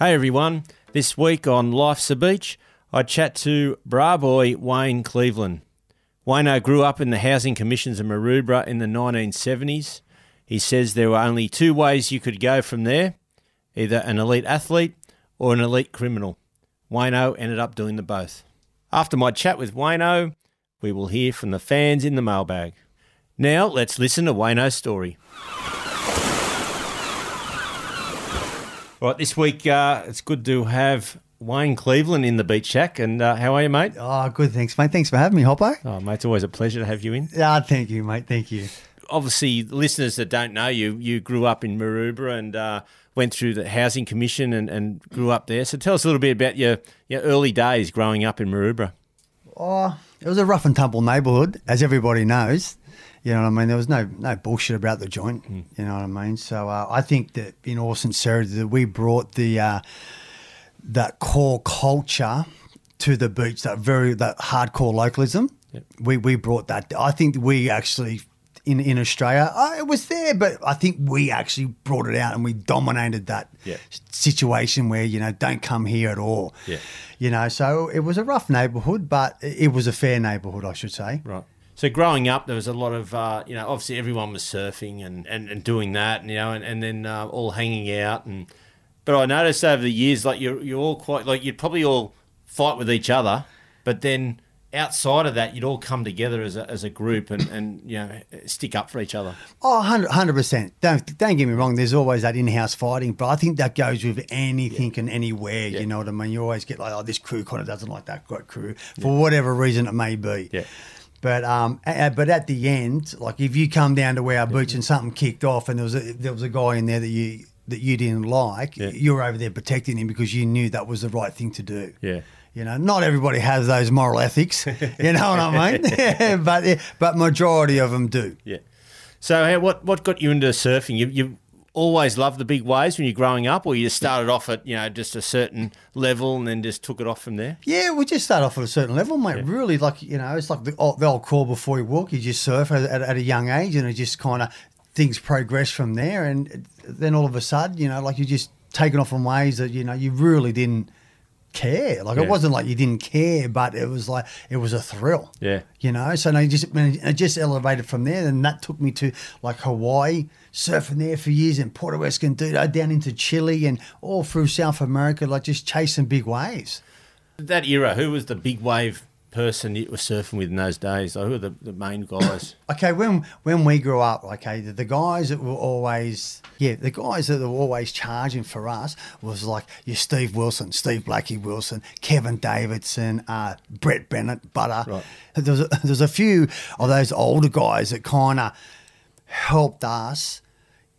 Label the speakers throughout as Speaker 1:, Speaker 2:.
Speaker 1: Hey everyone, this week on Life's a Beach, I chat to bra boy Wayne Cleveland. Wayno grew up in the housing commissions of Maroubra in the 1970s. He says there were only two ways you could go from there either an elite athlete or an elite criminal. Wayno ended up doing the both. After my chat with Wayno, we will hear from the fans in the mailbag. Now let's listen to Wayno's story. Right, this week uh, it's good to have Wayne Cleveland in the Beach Shack. And uh, how are you, mate?
Speaker 2: Oh, good. Thanks, mate. Thanks for having me, Hoppo.
Speaker 1: Oh, mate, it's always a pleasure to have you in.
Speaker 2: Yeah, thank you, mate. Thank you.
Speaker 1: Obviously, listeners that don't know you, you grew up in Maroubra and uh, went through the Housing Commission and, and grew up there. So tell us a little bit about your, your early days growing up in Maroubra.
Speaker 2: Oh, it was a rough and tumble neighbourhood, as everybody knows. You know what I mean? There was no no bullshit about the joint.
Speaker 1: Hmm.
Speaker 2: You know what I mean? So uh, I think that in all sincerity, that we brought the uh, that core culture to the beach, that very that hardcore localism.
Speaker 1: Yep.
Speaker 2: We we brought that. I think we actually. In, in Australia, uh, it was there, but I think we actually brought it out and we dominated that
Speaker 1: Yeah.
Speaker 2: situation where you know don't come here at all.
Speaker 1: Yeah.
Speaker 2: You know, so it was a rough neighbourhood, but it was a fair neighbourhood, I should say.
Speaker 1: Right. So growing up, there was a lot of, uh, you know, obviously everyone was surfing and, and, and doing that, and, you know, and, and then uh, all hanging out. and But I noticed over the years, like, you're, you're all quite, like, you'd probably all fight with each other, but then outside of that, you'd all come together as a, as a group and, and, you know, stick up for each other.
Speaker 2: Oh, 100 percent. Don't don't get me wrong. There's always that in-house fighting, but I think that goes with anything and anywhere.
Speaker 1: Yeah.
Speaker 2: You know what I mean? You always get like, oh, this crew kind of doesn't like that crew for whatever reason it may be.
Speaker 1: Yeah.
Speaker 2: But um, a- but at the end, like if you come down to where our beach and something kicked off, and there was a, there was a guy in there that you that you didn't like,
Speaker 1: Yeah.
Speaker 2: you were over there protecting him because you knew that was the right thing to do.
Speaker 1: Yeah.
Speaker 2: You know, not everybody has those moral ethics. You know what I mean? but but majority of them do.
Speaker 1: Yeah. So how, what, what got you into surfing? You, you always loved the big waves when you're growing up, or you just started off at, you know, just a certain level and then just took it off from there?
Speaker 2: Yeah, we just start off at a certain level, mate. Really, like you know, it's like the old, the old crawl before you walk. You just surf at, at, at a young age, and it just kind of things progress from there. And then all of a sudden, you know, like you just taken off in ways that you know you really didn't care. Like
Speaker 1: Yeah.
Speaker 2: it wasn't like you didn't care, but it was like it was a thrill.
Speaker 1: Yeah.
Speaker 2: You know, so no, you just it just elevated from there, and that took me to like Hawaii, surfing there for years, and Puerto Escondido down into Chile, and all through South America, like just chasing big waves.
Speaker 1: That era, who was the big wave person you were surfing with in those days? Like, who were the, the main guys?
Speaker 2: Okay, when when we grew up, okay, the, the guys that were always yeah, the guys that were always charging for us was like your Steve Wilson, Steve Blackie Wilson, Kevin Davidson, uh, Brett Bennett, Butter.
Speaker 1: Right.
Speaker 2: There's a, there's a few of those older guys that kind of helped us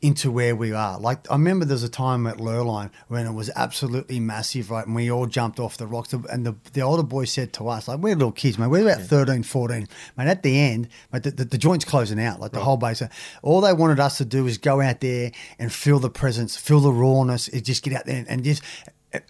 Speaker 2: into where we are. Like I remember there's a time at Lurline when it was absolutely massive, right? And we all jumped off the rocks. And the, the older boy said to us, like, we're little kids, mate. We're about 13, 14. Mate, at the end, mate, the, the, the joint's closing out, like the whole base. All they wanted us to do was go out there and feel the presence, feel the rawness, just get out there and, and just,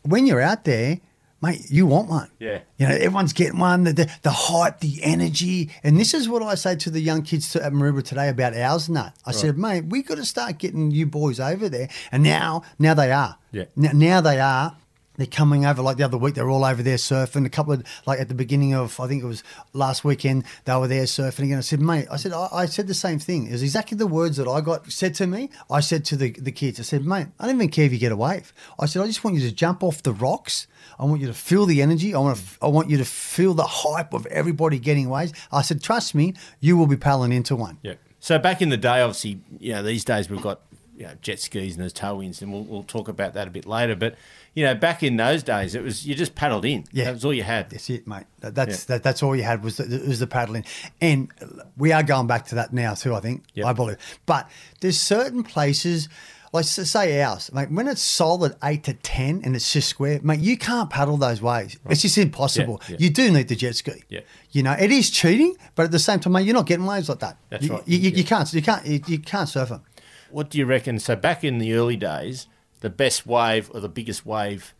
Speaker 2: when you're out there, mate, you want one.
Speaker 1: Yeah.
Speaker 2: You know, everyone's getting one, the, the, the hype, the energy. And this is what I say to the young kids at Maroubra today about ours and that. I said, mate, we got to start getting you boys over there. And now, now they are.
Speaker 1: Yeah.
Speaker 2: Now, now they are. They're coming over like the other week. They're all over there surfing. A couple of like at the beginning of I think it was last weekend. They were there surfing again. I said, mate, I said I, I said the same thing. It was exactly the words that I got said to me. I said to the the kids. I said, mate, I don't even care if you get a wave. I said, I just want you to jump off the rocks. I want you to feel the energy. I want to. I want you to feel the hype of everybody getting waves. I said, trust me, you will be paddling into one.
Speaker 1: Yeah. So back in the day, obviously, you know, these days we've got you know, jet skis and there's tailwinds, and we'll, we'll talk about that a bit later. But you know, back in those days, it was you just paddled in.
Speaker 2: Yeah.
Speaker 1: that was all you had.
Speaker 2: That's it, mate. That, that's that, that's all you had was the, was the paddling, and we are going back to that now too. I think
Speaker 1: Yep.
Speaker 2: I believe, but there's certain places. Like say ours, mate. When it's solid eight to ten and it's just square, mate, you can't paddle those ways. It's just impossible.
Speaker 1: Yeah, yeah.
Speaker 2: You do need the jet ski.
Speaker 1: Yeah.
Speaker 2: You know, it is cheating, but at the same time, mate, you're not getting waves like that.
Speaker 1: That's
Speaker 2: you,
Speaker 1: right.
Speaker 2: You, you,
Speaker 1: Yeah.
Speaker 2: you can't. You can't. You, you can't surf them.
Speaker 1: What do you reckon? So back in the early days, the best wave or the biggest wave,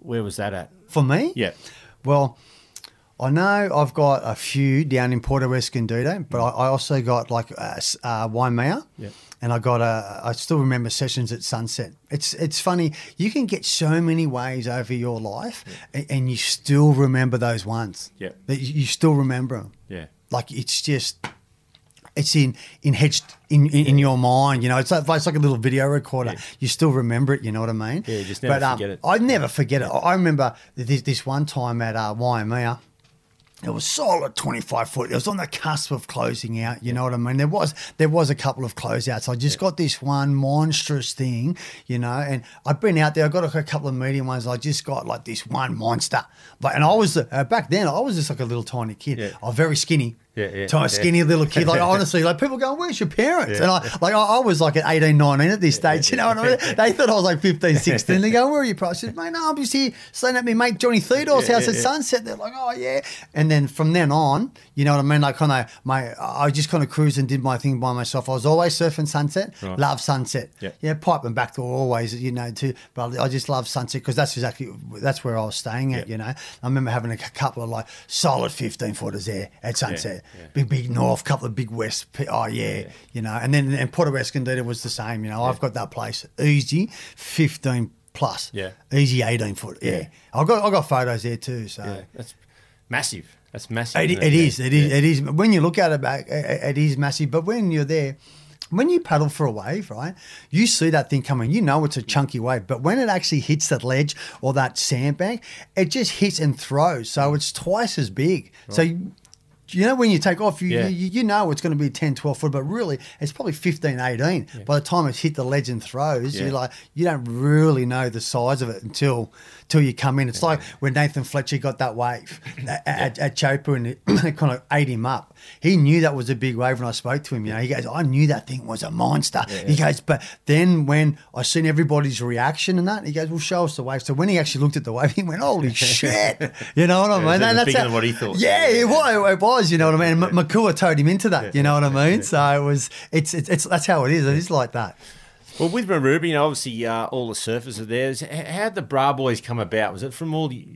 Speaker 1: where was that at?
Speaker 2: For me,
Speaker 1: Yeah,
Speaker 2: Well, I know I've got a few down in Puerto Escondido, but I, I also got like uh, uh, Waimea,
Speaker 1: Yeah.
Speaker 2: and I got a. I still remember sessions at sunset. It's it's funny you can get so many waves over your life, and you still remember those ones.
Speaker 1: Yeah.
Speaker 2: that you, you still remember them.
Speaker 1: yeah,
Speaker 2: Like it's just. It's in in hedged in, in, in your mind, you know. It's like, it's like a little video recorder.
Speaker 1: Yeah.
Speaker 2: You still remember it, you know what I mean?
Speaker 1: Yeah, you just never
Speaker 2: but, um,
Speaker 1: forget it.
Speaker 2: I never forget it. I remember this, this one time at uh, Waimea. It was solid twenty five foot. It was on the cusp of closing out. You know what I mean? There was there was a couple of closeouts. I just got this one monstrous thing, you know. And I've been out there. I got a, couple of medium ones. I just got like this one monster. But and I was uh, back then. I was just like a little tiny kid.
Speaker 1: Yeah.
Speaker 2: I was very skinny.
Speaker 1: Yeah, yeah,
Speaker 2: Tiny,
Speaker 1: yeah.
Speaker 2: skinny little kid. Like honestly, like people going, oh, "Where's your parents?" And I like I, I was like at 18, 19 at this stage. You know what I mean? They thought I was like 15, 16. They go, "Where are you?" I said, "Mate, no, I'm just here staying at my mate Johnny Theodore's
Speaker 1: Yeah,
Speaker 2: house
Speaker 1: yeah,
Speaker 2: at
Speaker 1: yeah.
Speaker 2: sunset." They're like, "Oh yeah." And then from then on, you know what I mean? Like kind of my, I just kind of cruised and did my thing by myself. I was always surfing sunset.
Speaker 1: Right.
Speaker 2: Love sunset.
Speaker 1: Yeah.
Speaker 2: yeah, Pipe and Backdoor always, you know, too. But I just love sunset because that's exactly that's where I was staying at.
Speaker 1: Yeah.
Speaker 2: You know, I remember having a couple of like solid fifteen footers there at sunset.
Speaker 1: Yeah.
Speaker 2: Big big north, couple of big west. Oh yeah, you know, and then and Puerto Escondido was the same. You know, I've got that place easy fifteen plus.
Speaker 1: Yeah.
Speaker 2: easy eighteen foot. Yeah,
Speaker 1: Yeah.
Speaker 2: I got I got photos there too. So.
Speaker 1: yeah. That's massive. That's massive.
Speaker 2: It, it
Speaker 1: Yeah.
Speaker 2: is. It is.
Speaker 1: Yeah.
Speaker 2: It is. When you look at it back, it it is massive. But when you're there, when you paddle for a wave, right, you see that thing coming. You know it's a chunky wave. But when it actually hits that ledge or that sandbank, it just hits and throws. So mm. it's twice as big. So. You, know, when you take off, you,
Speaker 1: Yeah.
Speaker 2: you, you know it's going to be 10, 12 foot, but really it's probably 15, 18. By the time it's hit the ledge and throws,
Speaker 1: Yeah.
Speaker 2: you're like, you don't really know the size of it until until you come in. It's like when Nathan Fletcher got that wave at, at, at and it, kind of ate him up. He knew that was a big wave when I spoke to him. You know, he goes, I knew that thing was a monster. He goes, but then when I seen everybody's reaction and that, he goes, well, show us the wave. So when he actually looked at the wave, he went, holy shit. You know what I mean? And
Speaker 1: bigger
Speaker 2: how-
Speaker 1: than what he thought.
Speaker 2: Yeah, it was, it was. You know what I mean? And M- Makua towed him into that. You know what I mean? So it was. It's, it's it's that's how it is. It is like that.
Speaker 1: Well, with Maroubra, you know, obviously uh, all the surfers are there. How did the Bra Boys come about? Was it from all the,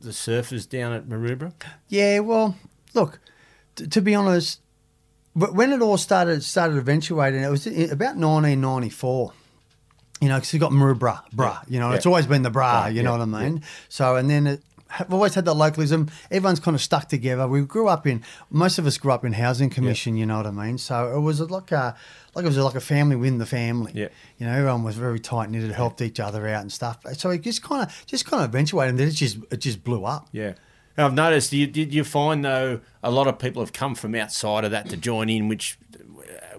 Speaker 1: the surfers down at Maroubra?
Speaker 2: Yeah, well, look, t- to be honest, wh- when it all started started eventuating, it was about 1994. You know, because you got Maroubra, bra. You know,
Speaker 1: Yeah.
Speaker 2: it's always been the bra. You know
Speaker 1: yeah,
Speaker 2: what I mean? So, and then it, I've always had that localism. Everyone's kind of stuck together. We grew up in most of us grew up in housing commission. You know what I mean? So it was like a like it was like a family within the family.
Speaker 1: Yeah.
Speaker 2: You know, everyone was very tight knitted, helped each other out and stuff. So it just kind of just kind of eventuated, and then it just it just blew up.
Speaker 1: Yeah. And I've noticed, you, did you find, though, a lot of people have come from outside of that to join in, which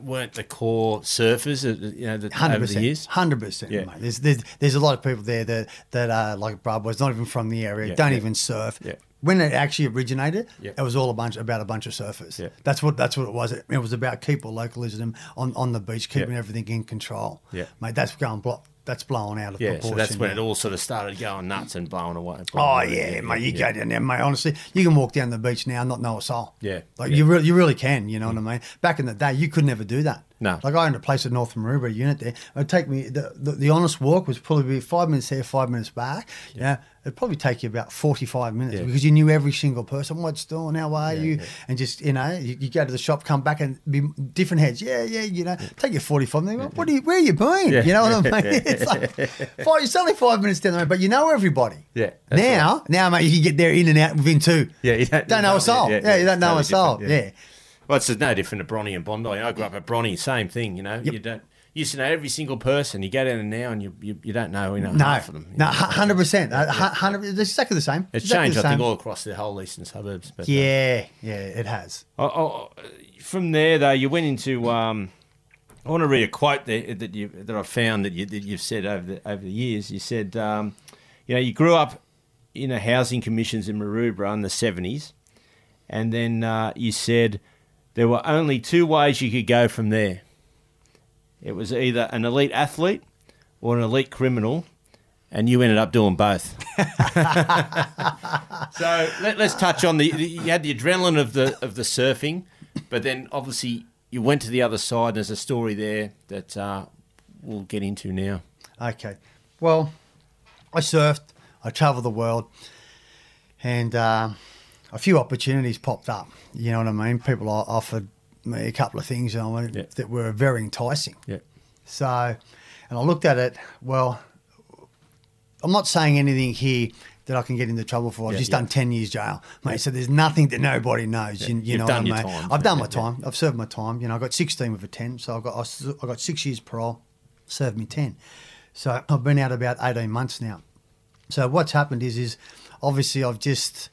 Speaker 1: weren't the core surfers, uh, you know, the,
Speaker 2: Hundred
Speaker 1: over the
Speaker 2: percent,
Speaker 1: years?
Speaker 2: hundred percent,
Speaker 1: Yeah.
Speaker 2: mate. There's, there's there's a lot of people there that that are like Bra boys, not even from the area,
Speaker 1: Yeah,
Speaker 2: don't
Speaker 1: yeah.
Speaker 2: even surf. When it actually originated,
Speaker 1: Yeah.
Speaker 2: it was all a bunch about a bunch of surfers. That's what that's what it was. It, it was about keeping localism on, on the beach, keeping everything in control.
Speaker 1: Yeah.
Speaker 2: mate, that's going blo- that's blowing out of
Speaker 1: Yeah,
Speaker 2: proportion.
Speaker 1: so that's when it all sort of started going nuts and blowing away.
Speaker 2: Oh yeah, mate! You go down there, mate. Honestly, you can walk down the beach now and not know a soul.
Speaker 1: Yeah,
Speaker 2: like
Speaker 1: yeah.
Speaker 2: you really, you really can. You know what mm. I mean? Back in the day, you could never do that.
Speaker 1: No.
Speaker 2: like I owned a place at North Maroubra unit there. It'd take me the, the, the honest walk was probably be five minutes there, five minutes back. Yeah, it'd probably take you about forty five minutes
Speaker 1: Yeah.
Speaker 2: because you knew every single person. What's doing? How are you?
Speaker 1: yeah.
Speaker 2: And just you know, you, you go to the shop, come back, and be different heads. Yeah, yeah. You know, take you forty five minutes. What do you? Where are you been?
Speaker 1: Yeah.
Speaker 2: You know what I mean? It's like five, it's only five minutes down the road, but you know everybody.
Speaker 1: Yeah,
Speaker 2: Now, now, mate, you can get there in and out within two.
Speaker 1: Yeah, you don't,
Speaker 2: Don't know a soul. Yeah, you don't know a soul. Yeah.
Speaker 1: Well, it's no different to Bronny and Bondi. I grew up at Bronny, same thing. You know, you don't you used to know every single person. You go down there now and you you, you don't know you know
Speaker 2: No,
Speaker 1: half of them.
Speaker 2: no, hundred percent, hundred. It's exactly the same.
Speaker 1: It's
Speaker 2: Exactly
Speaker 1: changed, I think, all across the whole eastern suburbs. But uh,
Speaker 2: Yeah, yeah, it has.
Speaker 1: from there though, you went into um, I want to read a quote there that you that I found that you that you've said over the over the years. You said, um, you know, you grew up in a housing commissions in Maroubra in the seventies, and then uh, you said there were only two ways you could go from there. It was either an elite athlete or an elite criminal, and you ended up doing both. so let, us touch on the, the. You had the adrenaline of the of the surfing, but then obviously you went to the other side. And there's a story there that uh, we'll get into now.
Speaker 2: Okay. Well, I surfed. I travelled the world, and uh, a few opportunities popped up. You know what I mean? People offered me a couple of things you know,
Speaker 1: Yeah.
Speaker 2: that were very enticing.
Speaker 1: Yeah.
Speaker 2: So, and I looked at it. Well, I'm not saying anything here that I can get into trouble for. I've
Speaker 1: Yeah,
Speaker 2: just
Speaker 1: yeah.
Speaker 2: done 10 years jail, mate. So there's nothing that nobody knows. You, you know what I mean? I've done my time. I've served my time. You know, I got 16 with a 10. So I got I got six years parole, served me 10. So I've been out about 18 months now. So what's happened is, is obviously I've just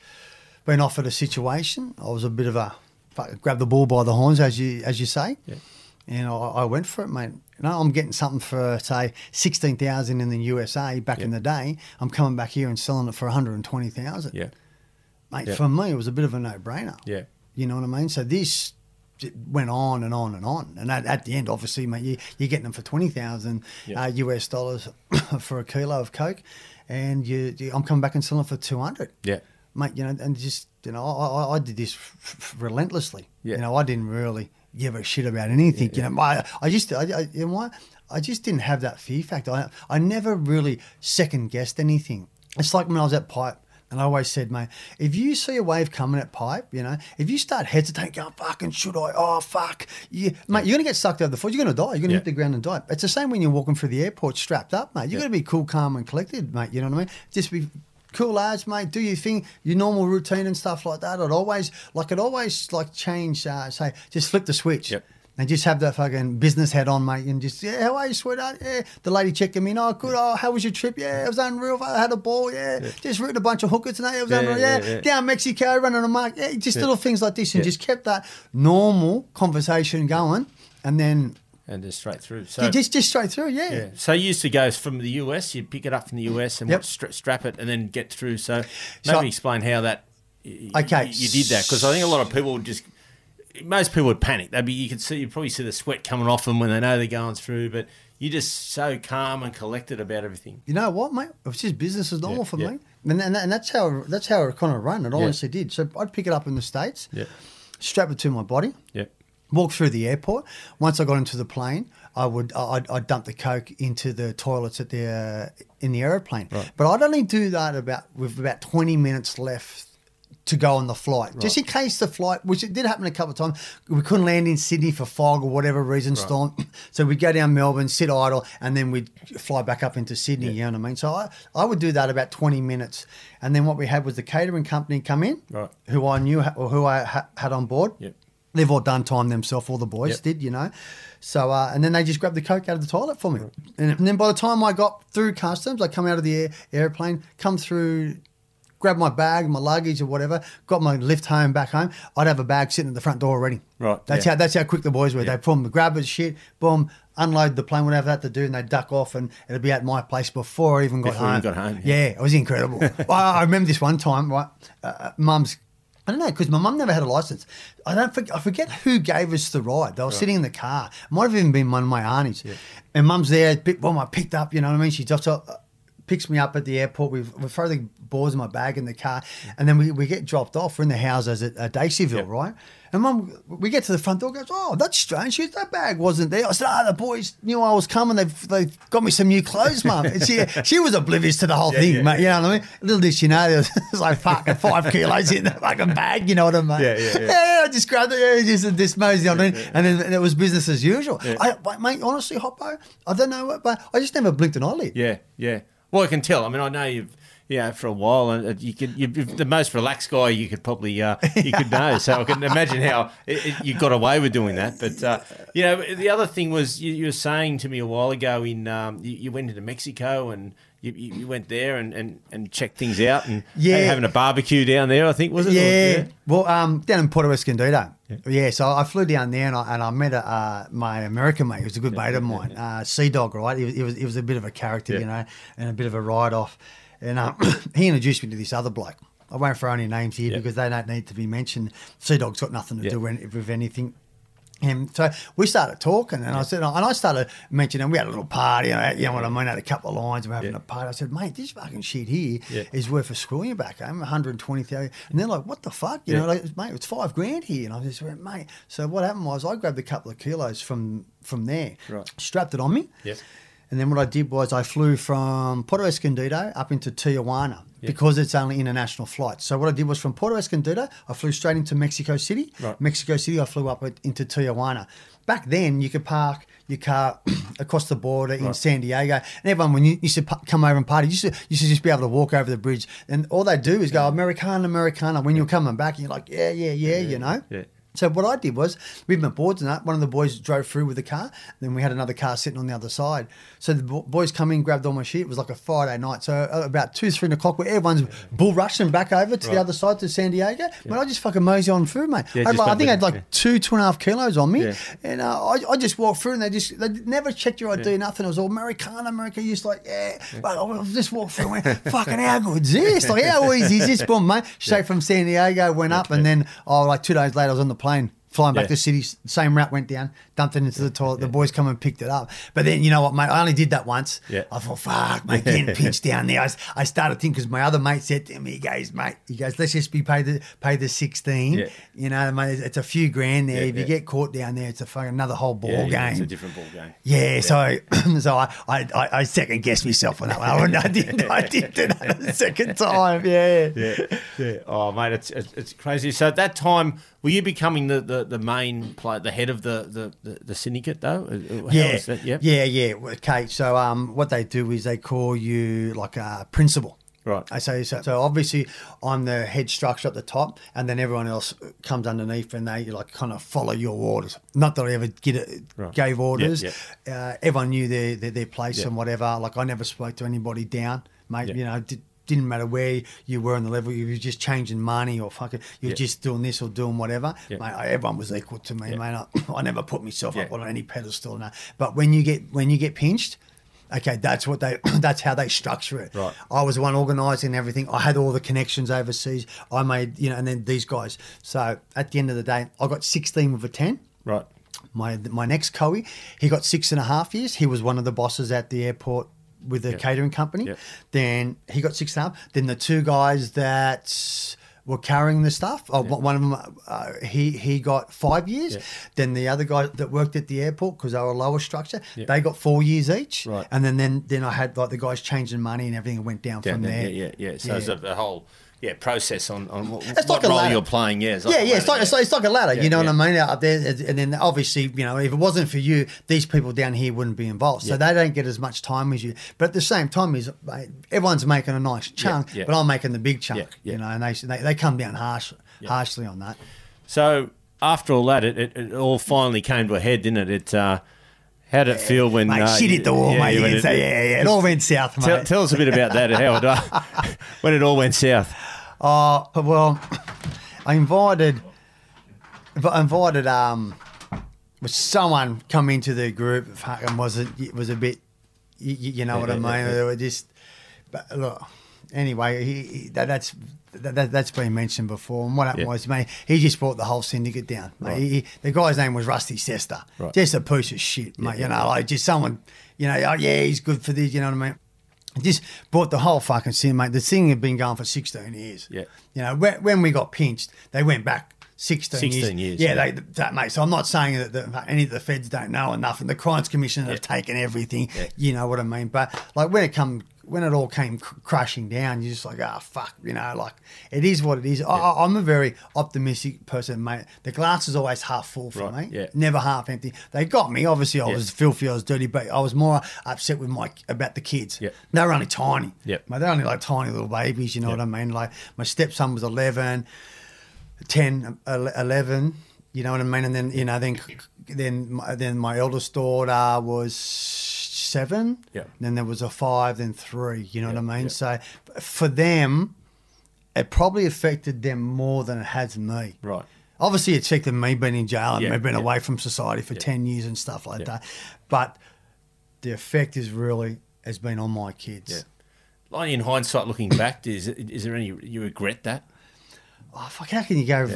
Speaker 2: been offered a situation. I was a bit of a grab the bull by the horns, as you as you say.
Speaker 1: Yeah.
Speaker 2: And I, I went for it, mate. You know, I'm getting something for say sixteen thousand in the USA back in the day. I'm coming back here and selling it for one hundred and twenty thousand.
Speaker 1: Yeah.
Speaker 2: mate.
Speaker 1: Yeah.
Speaker 2: For me, it was a bit of a no-brainer.
Speaker 1: Yeah.
Speaker 2: You know what I mean? So this it went on and on and on, and at, at the end, obviously, mate, you, you're getting them for twenty thousand
Speaker 1: Yeah.
Speaker 2: uh, US dollars for a kilo of coke, and you, you, I'm coming back and selling for two hundred.
Speaker 1: Yeah.
Speaker 2: Mate. You know, and just you know, I, I, did this f- f- relentlessly.
Speaker 1: Yeah.
Speaker 2: You know, I didn't really give a shit about anything. Yeah. you know, I, I just, I, I, you know what? I just didn't have that fear factor. I, I never really second guessed anything. It's like when I was at Pipe. And I always said, mate, if you see a wave coming at pipe, you know, if you start hesitating, going, fucking should I? Oh, fuck. You, mate, you're going to get sucked over the foot. You're going to die. You're going to
Speaker 1: Yeah.
Speaker 2: hit the ground and die. It's the same when you're walking through the airport strapped up, mate. You've
Speaker 1: Yeah.
Speaker 2: got to be cool, calm, and collected, mate. You know what I mean? Just be cool lads, mate. Do your thing, your normal routine and stuff like that. I'd always, like, I'd always, like, change, uh, say, just flip the switch.
Speaker 1: Yep.
Speaker 2: And just have that fucking business head on, mate, and just yeah, how are you, sweetheart? Yeah, the lady checking me in. Oh, good. Oh, how was your trip? Yeah, it was unreal. I had a ball. Yeah, just routed a bunch of hookers tonight. It was
Speaker 1: Yeah,
Speaker 2: unreal.
Speaker 1: yeah,
Speaker 2: Yeah,
Speaker 1: yeah.
Speaker 2: down Mexico, running a mark. Yeah, just little things like this, and
Speaker 1: Yeah.
Speaker 2: just kept that normal conversation going, and then
Speaker 1: And just straight through. So
Speaker 2: yeah, just just straight through. Yeah,
Speaker 1: Yeah. So you used to go from the US, you'd pick it up from the US and
Speaker 2: Yep.
Speaker 1: stra- strap it and then get through. So
Speaker 2: So-
Speaker 1: maybe explain how that y- y-
Speaker 2: Okay.
Speaker 1: you did that because I think a lot of people would just most people would panic. They'd be you could see you probably see the sweat coming off them when they know they're going through, but you're just so calm and collected about everything.
Speaker 2: You know what, mate? It was just business as normal
Speaker 1: Yeah,
Speaker 2: for
Speaker 1: yeah.
Speaker 2: me, and, and, and that's how that's how it kind of run. It
Speaker 1: Yeah.
Speaker 2: honestly did. So I'd pick it up in the states,
Speaker 1: Yeah.
Speaker 2: strap it to my body,
Speaker 1: Yeah.
Speaker 2: walk through the airport. Once I got into the plane, I would I'd, I'd dump the coke into the toilets at the uh, in the aeroplane.
Speaker 1: Right.
Speaker 2: But I'd only do that about with about twenty minutes left to go on the flight, just in case the flight, which it did happen a couple of times, we couldn't land in Sydney for fog or whatever reason, storm. So we'd go down Melbourne, sit idle, and then we'd fly back up into Sydney. You know what I mean? So I, I would do that about twenty minutes, and then what we had was the catering company come in,
Speaker 1: Right.
Speaker 2: who I knew or who I ha- had on board.
Speaker 1: Yep.
Speaker 2: They've all done time themselves, all the boys
Speaker 1: Yep.
Speaker 2: did, you know. So, uh, and then they just grabbed the coke out of the toilet for me. And, and then by the time I got through customs, I come out of the air, airplane, come through, grab my bag, my luggage or whatever, got my lift home back home. I'd have a bag sitting at the front door already.
Speaker 1: Right,
Speaker 2: That's
Speaker 1: yeah.
Speaker 2: how that's how quick the boys were.
Speaker 1: Yeah.
Speaker 2: They them, grab it, shit, boom, unload the plane, whatever they had to do, and they duck off, and it'd be at my place before I even got
Speaker 1: Before
Speaker 2: home.
Speaker 1: got home,
Speaker 2: yeah.
Speaker 1: yeah.
Speaker 2: it was incredible. I, I remember this one time, right? Uh, mum's. I don't know because my mum never had a license. I don't. Forget, I forget who gave us the ride. They were sitting in the car. It might have even been one of my aunties. And mum's there. Well, I picked up. You know what I mean? She just uh, picks me up at the airport. We, we throw the boards in my bag in the car, and then we, we get dropped off. We're in the houses at, at Daceyville,
Speaker 1: Yeah.
Speaker 2: right? And mum, we get to the front door. Goes, oh, that's strange. That bag wasn't there. I said, ah, the boys knew I was coming. They've they got me some new clothes, mum. And she she was oblivious to the whole thing,
Speaker 1: yeah,
Speaker 2: mate. You know what I mean? Little did she know there was, was like fucking five kilos in the fucking bag. You know what I mean?
Speaker 1: Yeah, yeah, yeah.
Speaker 2: I just grabbed it. Yeah, just this mosey on it, and then and it was business as usual. I, mate, honestly, Hoppo, I don't know what, but I just never blinked an eyelid.
Speaker 1: Yeah, yeah. Well, I can tell. I mean, I know you've, yeah, for a while, and uh, you could, you're the most relaxed guy you could probably, uh, you could know. So I can imagine how it, it, you got away with doing that. But uh, you know, the other thing was you, you were saying to me a while ago in, um, you, you went into Mexico and you, you you went there and, and, and checked things out and
Speaker 2: Yeah.
Speaker 1: having a barbecue down there. I think was it? Or-
Speaker 2: Yeah. Well, um, down in Puerto Escondido. Yeah. so I flew down there and I, and I met a, uh, my American mate, who was a good mate of mine, Uh, Sea Dog, right? He was, he was he was a bit of a character,
Speaker 1: Yeah.
Speaker 2: you know, and a bit of a ride off. And um, he introduced me to this other bloke. I won't throw any names here
Speaker 1: Yeah.
Speaker 2: because they don't need to be mentioned. Sea Dog's got nothing to
Speaker 1: Yeah.
Speaker 2: do with anything. And so we started talking, and I said, and I started mentioning, we had a little party, you know, you know what I mean, had a couple of lines, we're having
Speaker 1: Yeah.
Speaker 2: a party. I said, mate, this fucking shit here is
Speaker 1: Yeah.
Speaker 2: worth a screwing back home, 120,000. And they're like, what the fuck? You
Speaker 1: Yeah.
Speaker 2: know, like, mate, it's five grand here. And I just went, mate. So what happened was I grabbed a couple of kilos from from there,
Speaker 1: Right.
Speaker 2: strapped it on me.
Speaker 1: Yep.
Speaker 2: And then what I did was I flew from Puerto Escondido up into Tijuana
Speaker 1: Yeah.
Speaker 2: because it's only international flights. So what I did was from Puerto Escondido, I flew straight into Mexico City.
Speaker 1: Right.
Speaker 2: Mexico City, I flew up into Tijuana. Back then, you could park your car across the border in
Speaker 1: Right.
Speaker 2: San Diego, and everyone when you used to come over and party, you should you used to just be able to walk over the bridge, and all they do is go Americana, Americana. When you're coming back, and you're like, yeah, yeah, yeah, you know.
Speaker 1: Yeah.
Speaker 2: So what I did was, with my boards and that, one of the boys drove through with the car. Then we had another car sitting on the other side. So the boys come in, grabbed all my shit. It was like a Friday night. So uh, about two, three o'clock, where everyone's bull rushing back over to
Speaker 1: Right.
Speaker 2: the other side to San Diego. But I just fucking mosey on through, mate.
Speaker 1: Yeah,
Speaker 2: like, I think I had like
Speaker 1: yeah.
Speaker 2: two, two and a half kilos on me,
Speaker 1: Yeah.
Speaker 2: and uh, I, I just walked through, and they just they never checked your ID, nothing. It was all Americana, America. Just like yeah, But I just walked through, and went, fucking how good is this? Like how easy is this, boom, mate? Straight from San Diego, went up, and then oh, like two days later, I was on the plane. Flying back
Speaker 1: Yeah.
Speaker 2: to city, same route went down, dumped it into the toilet. The boys come and picked it up. But then, you know what, mate? I only did that once.
Speaker 1: Yeah.
Speaker 2: I thought, fuck, mate, getting pinched down there. I started thinking because my other mate said to me, he goes, mate, he goes, let's just be paid the pay the sixteen.
Speaker 1: Yeah.
Speaker 2: You know, mate, it's a few grand there.
Speaker 1: Yeah,
Speaker 2: if you get caught down there, it's a fucking another whole ball
Speaker 1: Yeah,
Speaker 2: game.
Speaker 1: It's a different ball game.
Speaker 2: Yeah, so so I, I, I, I second guessed myself on that one. I, I did I did that the second time. Yeah.
Speaker 1: Yeah, yeah. Oh, mate, it's, it's it's crazy. So at that time, were you becoming the, the, the main player, the head of the, the, the, the syndicate, though? Uh, How
Speaker 2: Yeah,
Speaker 1: was that? Yep.
Speaker 2: yeah, yeah. Okay, so um, what they do is they call you like a principal.
Speaker 1: Right.
Speaker 2: I say so. So obviously, I'm the head structure at the top, and then everyone else comes underneath, and they like kind of follow your orders. Not that I ever get it,
Speaker 1: Right.
Speaker 2: gave orders. Uh, everyone knew their their, their place and whatever. Like I never spoke to anybody down, mate. You know. Did, didn't matter where you were on the level, you were just changing money or fucking, you were
Speaker 1: Yeah.
Speaker 2: just doing this or doing whatever.
Speaker 1: Yeah.
Speaker 2: Mate, everyone was equal to me,
Speaker 1: Yeah.
Speaker 2: mate. I, I never put myself up on any pedestal. No. But when you get when you get pinched, okay, that's what they that's how they structure it.
Speaker 1: Right.
Speaker 2: I was the one organising everything. I had all the connections overseas. I made you know, and then these guys. So at the end of the day, I got sixteen with a ten.
Speaker 1: Right.
Speaker 2: My my next Coe, he got six and a half years. He was one of the bosses at the airport with the
Speaker 1: Yeah.
Speaker 2: catering company.
Speaker 1: Yeah.
Speaker 2: Then he got six and a half. Then the two guys that were carrying the stuff, oh, one of them, uh, he he got five years.
Speaker 1: Yeah.
Speaker 2: Then the other guy that worked at the airport because they were lower structure,
Speaker 1: Yeah.
Speaker 2: they got four years each.
Speaker 1: Right.
Speaker 2: And then then then I had like the guys changing money and everything went down
Speaker 1: Down
Speaker 2: from
Speaker 1: there.
Speaker 2: there.
Speaker 1: Yeah, yeah, yeah. So it's a, a whole yeah process on, on what,
Speaker 2: It's
Speaker 1: what
Speaker 2: like a
Speaker 1: role
Speaker 2: ladder.
Speaker 1: you're playing. Yeah, it's
Speaker 2: yeah, yeah, it's like, it's like it's like a ladder.
Speaker 1: Yeah,
Speaker 2: you know
Speaker 1: yeah.
Speaker 2: what I mean? Out there, and then obviously, you know, if it wasn't for you, these people down here wouldn't be involved, so
Speaker 1: Yeah.
Speaker 2: they don't get as much time as you. But at the same time, is everyone's making a nice chunk,
Speaker 1: yeah.
Speaker 2: but I'm making the big chunk.
Speaker 1: Yeah, yeah.
Speaker 2: You know, and they they, they come down harsh, harshly on that.
Speaker 1: So after all that, it, it, it all finally came to a head, didn't it? It uh, how did it feel when
Speaker 2: Mate,
Speaker 1: uh,
Speaker 2: shit hit the wall,
Speaker 1: yeah,
Speaker 2: mate. You
Speaker 1: it-
Speaker 2: say, yeah, yeah, it all went south, mate.
Speaker 1: Tell, tell us a bit about that, Howard. uh, when it all went south.
Speaker 2: Oh well, I invited, I invited um, was someone come into the group. Fucking was it? It was a bit, you, you know what I mean?
Speaker 1: yeah, yeah.
Speaker 2: They were just, but look. Anyway, he, he, that, that's that, that, that's been mentioned before. And what happened
Speaker 1: Yeah.
Speaker 2: was, mate, he just brought the whole syndicate down. Mate.
Speaker 1: Right.
Speaker 2: He, he- the guy's name was Rusty Sester.
Speaker 1: Right.
Speaker 2: Just a piece of shit, mate.
Speaker 1: yeah,
Speaker 2: you know, like just someone, you know, oh yeah, he's good for this. You know what I mean? Just brought the whole fucking scene, mate. The thing had been going for 16 years.
Speaker 1: Yeah.
Speaker 2: You know, when, when we got pinched, they went back 16,
Speaker 1: 16 years,
Speaker 2: Yeah,
Speaker 1: yeah.
Speaker 2: They, that, mate. So I'm not saying that the, any of the feds don't know enough, and the Crimes Commission have taken everything.
Speaker 1: Yeah.
Speaker 2: You know what I mean? But like when it come, when it all came cr- crashing down, you're just like, ah, fuck. You know, like it is what it is. I, I, I'm a very optimistic person, mate. The glass is always half full for
Speaker 1: Right,
Speaker 2: me.
Speaker 1: yeah.
Speaker 2: Never half empty. They got me. Obviously, I
Speaker 1: Yeah.
Speaker 2: was filthy. I was dirty, but I was more upset with my about the kids.
Speaker 1: Yeah.
Speaker 2: They were only tiny.
Speaker 1: Yep.
Speaker 2: Mate, they're only like tiny little babies, you know
Speaker 1: Yep.
Speaker 2: what I mean? Like my stepson was 11, 10, 11, you know what I mean? And then, you know, then then my, then my eldest daughter was seven.
Speaker 1: Yeah.
Speaker 2: Then there was a five, then three. You know
Speaker 1: Yeah,
Speaker 2: what I mean?
Speaker 1: yeah.
Speaker 2: So for them, it probably affected them more than it has me.
Speaker 1: Right.
Speaker 2: Obviously, it affected me being in jail and
Speaker 1: Yeah,
Speaker 2: me being away from society for. 10 years and stuff like that. But the effect is really has been on my kids.
Speaker 1: Yeah. Like in hindsight, looking back, is is there any you regret that?
Speaker 2: Oh, fuck, how can you go?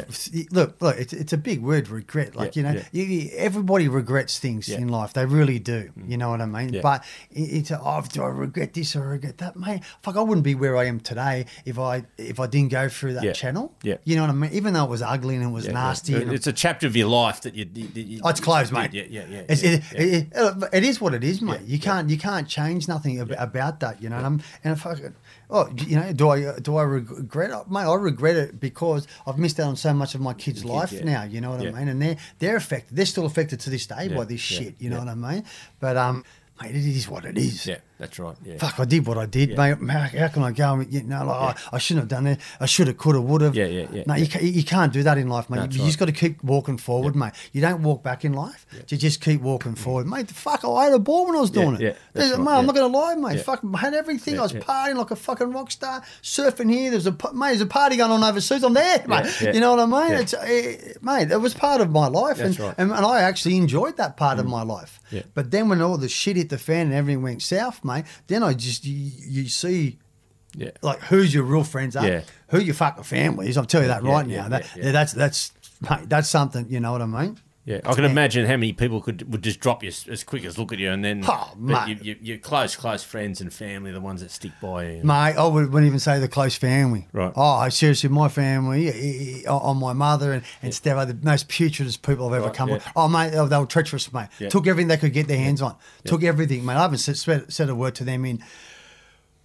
Speaker 2: Look, look, it's, it's a big word, regret. Like,
Speaker 1: Yeah,
Speaker 2: you know,
Speaker 1: yeah.
Speaker 2: you, everybody regrets things
Speaker 1: Yeah. Mm.
Speaker 2: in life. They really do. You know what I mean?
Speaker 1: Yeah.
Speaker 2: But it, it's, a, oh, do I regret this or regret that? Mate, fuck, I wouldn't be where I am today if I if I didn't go through that
Speaker 1: Yeah.
Speaker 2: channel.
Speaker 1: Yeah.
Speaker 2: You know what I mean? Even though it was ugly and it was
Speaker 1: Yeah,
Speaker 2: nasty.
Speaker 1: yeah.
Speaker 2: And
Speaker 1: It's a chapter of your life that you. that you
Speaker 2: Oh, it's closed, mate.
Speaker 1: Yeah, yeah, yeah. Yeah,
Speaker 2: it,
Speaker 1: yeah.
Speaker 2: It, it, it is what it is, mate.
Speaker 1: Yeah,
Speaker 2: you can't you can't change nothing ab- about that, you know. And I'm and if I, oh, you know, do I do I regret it, mate? I regret it because I've missed out on so much of my kids'
Speaker 1: Your
Speaker 2: life
Speaker 1: yeah.
Speaker 2: now. You know what
Speaker 1: Yeah.
Speaker 2: I mean? And they're they're affected. They're still affected to this day
Speaker 1: Yeah,
Speaker 2: by this shit. You know what I mean? But um, mate, it is what it is.
Speaker 1: Yeah, that's right. Yeah.
Speaker 2: Fuck, I did what I did,
Speaker 1: Yeah.
Speaker 2: mate. How, can I go? You know, like, I, I shouldn't have done it. I should have, could have, would have.
Speaker 1: Yeah, yeah, yeah,
Speaker 2: No,
Speaker 1: yeah.
Speaker 2: You, ca- you can't do that in life, mate. You
Speaker 1: right.
Speaker 2: just got to keep walking forward, mate. You don't walk back in life. You just keep walking forward, mate. The fuck, I had a ball when I was doing
Speaker 1: yeah,
Speaker 2: it. There's-
Speaker 1: right,
Speaker 2: mate, I'm not going to lie, mate.
Speaker 1: Yeah.
Speaker 2: Fuck, I had everything.
Speaker 1: Yeah,
Speaker 2: I was
Speaker 1: yeah.
Speaker 2: partying like a fucking rock star, surfing here. There's a mate. There's a party going on overseas. I'm there, mate.
Speaker 1: yeah.
Speaker 2: You know what I mean?
Speaker 1: Yeah.
Speaker 2: It's, eh, mate, it was part of my life,
Speaker 1: That's
Speaker 2: and,
Speaker 1: right.
Speaker 2: and and I actually enjoyed that part of my life.
Speaker 1: Yeah.
Speaker 2: But then when all the shit hit the fan and everything went south, mate, then I just you, you see
Speaker 1: Yeah.
Speaker 2: like who's your real friends are,
Speaker 1: Yeah.
Speaker 2: who your fucking family is. I'll tell you that
Speaker 1: Yeah,
Speaker 2: right
Speaker 1: yeah,
Speaker 2: now. That. That's that's mate, that's something. You know what I mean?
Speaker 1: Yeah, I can imagine how many people could would just drop you as, quick as look at you, and then
Speaker 2: Oh, mate.
Speaker 1: you, you, your close, close friends and family, the ones that stick by you.
Speaker 2: Mate, I would, wouldn't even say the close family.
Speaker 1: Right.
Speaker 2: Oh, seriously, my family, eh, eh, on my mother and, and Steph are the most putridest people I've ever
Speaker 1: Right,
Speaker 2: come
Speaker 1: yeah.
Speaker 2: with. Oh, mate, they were, treacherous, mate.
Speaker 1: Yeah.
Speaker 2: Took everything they could get their hands on. Took everything, mate. I haven't said, said a word to them in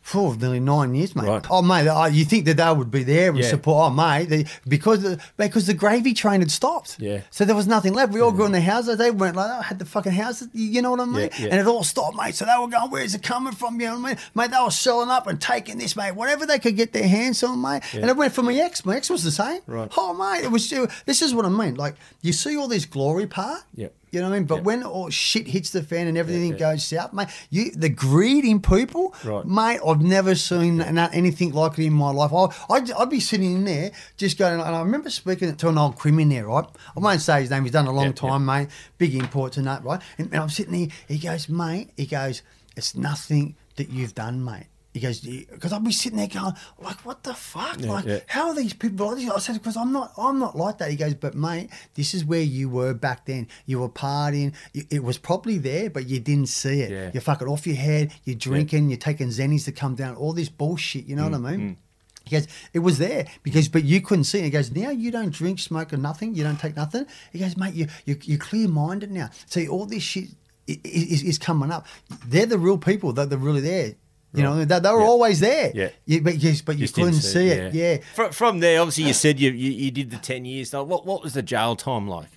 Speaker 2: for nearly nine years, mate.
Speaker 1: Right.
Speaker 2: Oh, mate, oh, you think that they would be there and
Speaker 1: Yeah.
Speaker 2: support? Oh, mate, they, because the, because the gravy train had stopped.
Speaker 1: Yeah.
Speaker 2: So there was nothing left. We all grew in the houses. They weren't like that. had the fucking houses. You know what I mean?
Speaker 1: Yeah, yeah.
Speaker 2: And it all stopped, mate. So they were going, "Where's it coming from?" You know what I mean, mate? They were selling up and taking this, mate. Whatever they could get their hands on, mate. And it went for my ex. My ex was the same.
Speaker 1: Right.
Speaker 2: Oh, mate, it was. This is what I mean. Like you see all this glory part.
Speaker 1: Yep.
Speaker 2: You know what I mean? But when all shit hits the fan and everything
Speaker 1: yeah.
Speaker 2: goes south, mate, you the greed in people,
Speaker 1: Right.
Speaker 2: mate. I've never seen anything like it in my life. I, I'd, I'd be sitting in there just going, and I remember speaking to an old crim in there, right? I won't say his name. He's done a long time, mate. Big import and that, right? And, and I'm sitting there. He goes, mate. He goes, it's nothing that you've done, mate. He goes, because I'd be sitting there going, like, what the fuck?
Speaker 1: Yeah,
Speaker 2: like,
Speaker 1: yeah.
Speaker 2: how are these people like this? I said, because I'm not, I'm not like that. He goes, but mate, this is where you were back then. You were partying. It was probably there, but you didn't see it.
Speaker 1: Yeah.
Speaker 2: You're fucking off your head. You're drinking. You're taking xannies to come down. All this bullshit. You know
Speaker 1: Mm,
Speaker 2: what I mean? He goes, it was there because, but you couldn't see it. He goes, now you don't drink, smoke, or nothing. You don't take nothing. He goes, mate, you, you you're clear minded now. See, all this shit i- i- is, is coming up. They're the real people. They're, they're really there. You know, they, they were
Speaker 1: Yeah.
Speaker 2: always there.
Speaker 1: Yeah.
Speaker 2: You, but yes, but you
Speaker 1: Just
Speaker 2: couldn't see it. Yeah.
Speaker 1: From, from there, obviously, you said you, you, you did the 10 years. Now, What, what was the jail time like?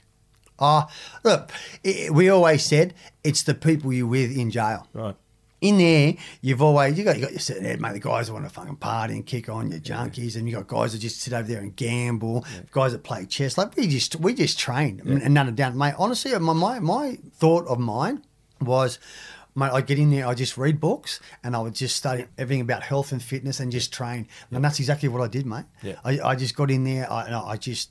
Speaker 2: Ah, look, i we always said it's the people you're with in jail.
Speaker 1: Right.
Speaker 2: In there, you've always you got you got your sitting there, mate. The guys that want to fucking party and kick on, your junkies, and you got guys that just sit over there and gamble. Guys that play chess. Like we just we just trained, and none of down, mate. Honestly, my, my my thought of mine was. Mate, I get in there, I just read books, and I would just study everything about health and fitness, and just train. And that's exactly what I did, mate.
Speaker 1: Yeah.
Speaker 2: I, I just got in there, I, and I just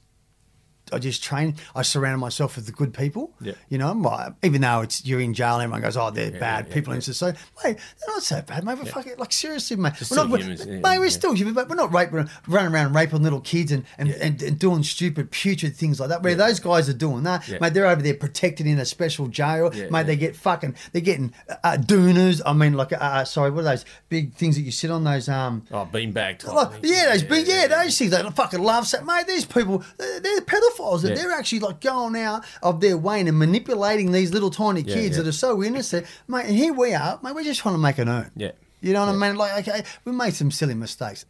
Speaker 2: I just trained. I surrounded myself with the good people.
Speaker 1: Yeah.
Speaker 2: You know, my- even though it's you're in jail, everyone goes, "Oh, they're
Speaker 1: Yeah,
Speaker 2: bad
Speaker 1: yeah,
Speaker 2: people."
Speaker 1: yeah.
Speaker 2: in society, mate, they're not so bad, mate. But fuck it, like seriously, mate. We're not, we're-
Speaker 1: humans, yeah,
Speaker 2: mate, we're still human, but we're not raping, running around raping little kids and and, and, and doing stupid, putrid things like that. Where those guys are doing that,
Speaker 1: Yeah.
Speaker 2: mate, they're over there protected in a special jail,
Speaker 1: Yeah,
Speaker 2: mate.
Speaker 1: yeah.
Speaker 2: They get fucking, they're getting uh, doonas. I mean, like, uh, uh, sorry, what are those big things that you sit on? Those um.
Speaker 1: Oh, beanbag type.
Speaker 2: Like, yeah, those big, yeah, those things. They fucking love that, mate. These people, they're, they're pedophiles.
Speaker 1: Yeah.
Speaker 2: They're actually like going out of their way and manipulating these little tiny
Speaker 1: Yeah,
Speaker 2: kids that are so innocent, mate. And here we are, mate. We're just trying to make an earn.
Speaker 1: Yeah.
Speaker 2: you know what I mean? Like, okay, we made some silly mistakes.